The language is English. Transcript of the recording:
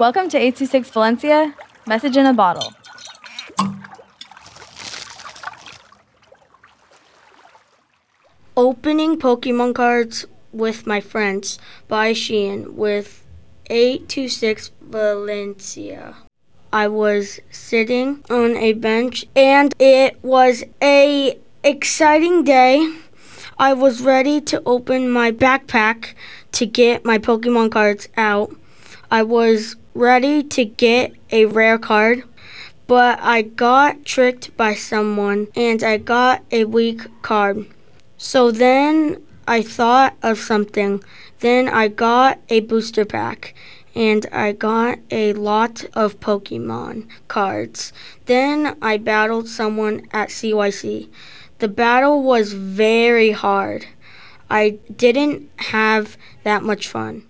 Welcome to 826 Valencia, message in a bottle. Opening Pokemon cards with my friends by Sheehan with 826 Valencia. I was sitting on a bench and it was a exciting day. I was ready to open my backpack to get my Pokemon cards out. I was ready to get a rare card, but I got tricked by someone and I got a weak card. So then I thought of something. Then I got a booster pack and I got a lot of Pokemon cards. Then I battled someone at CYC. The battle was very hard. I didn't have that much fun.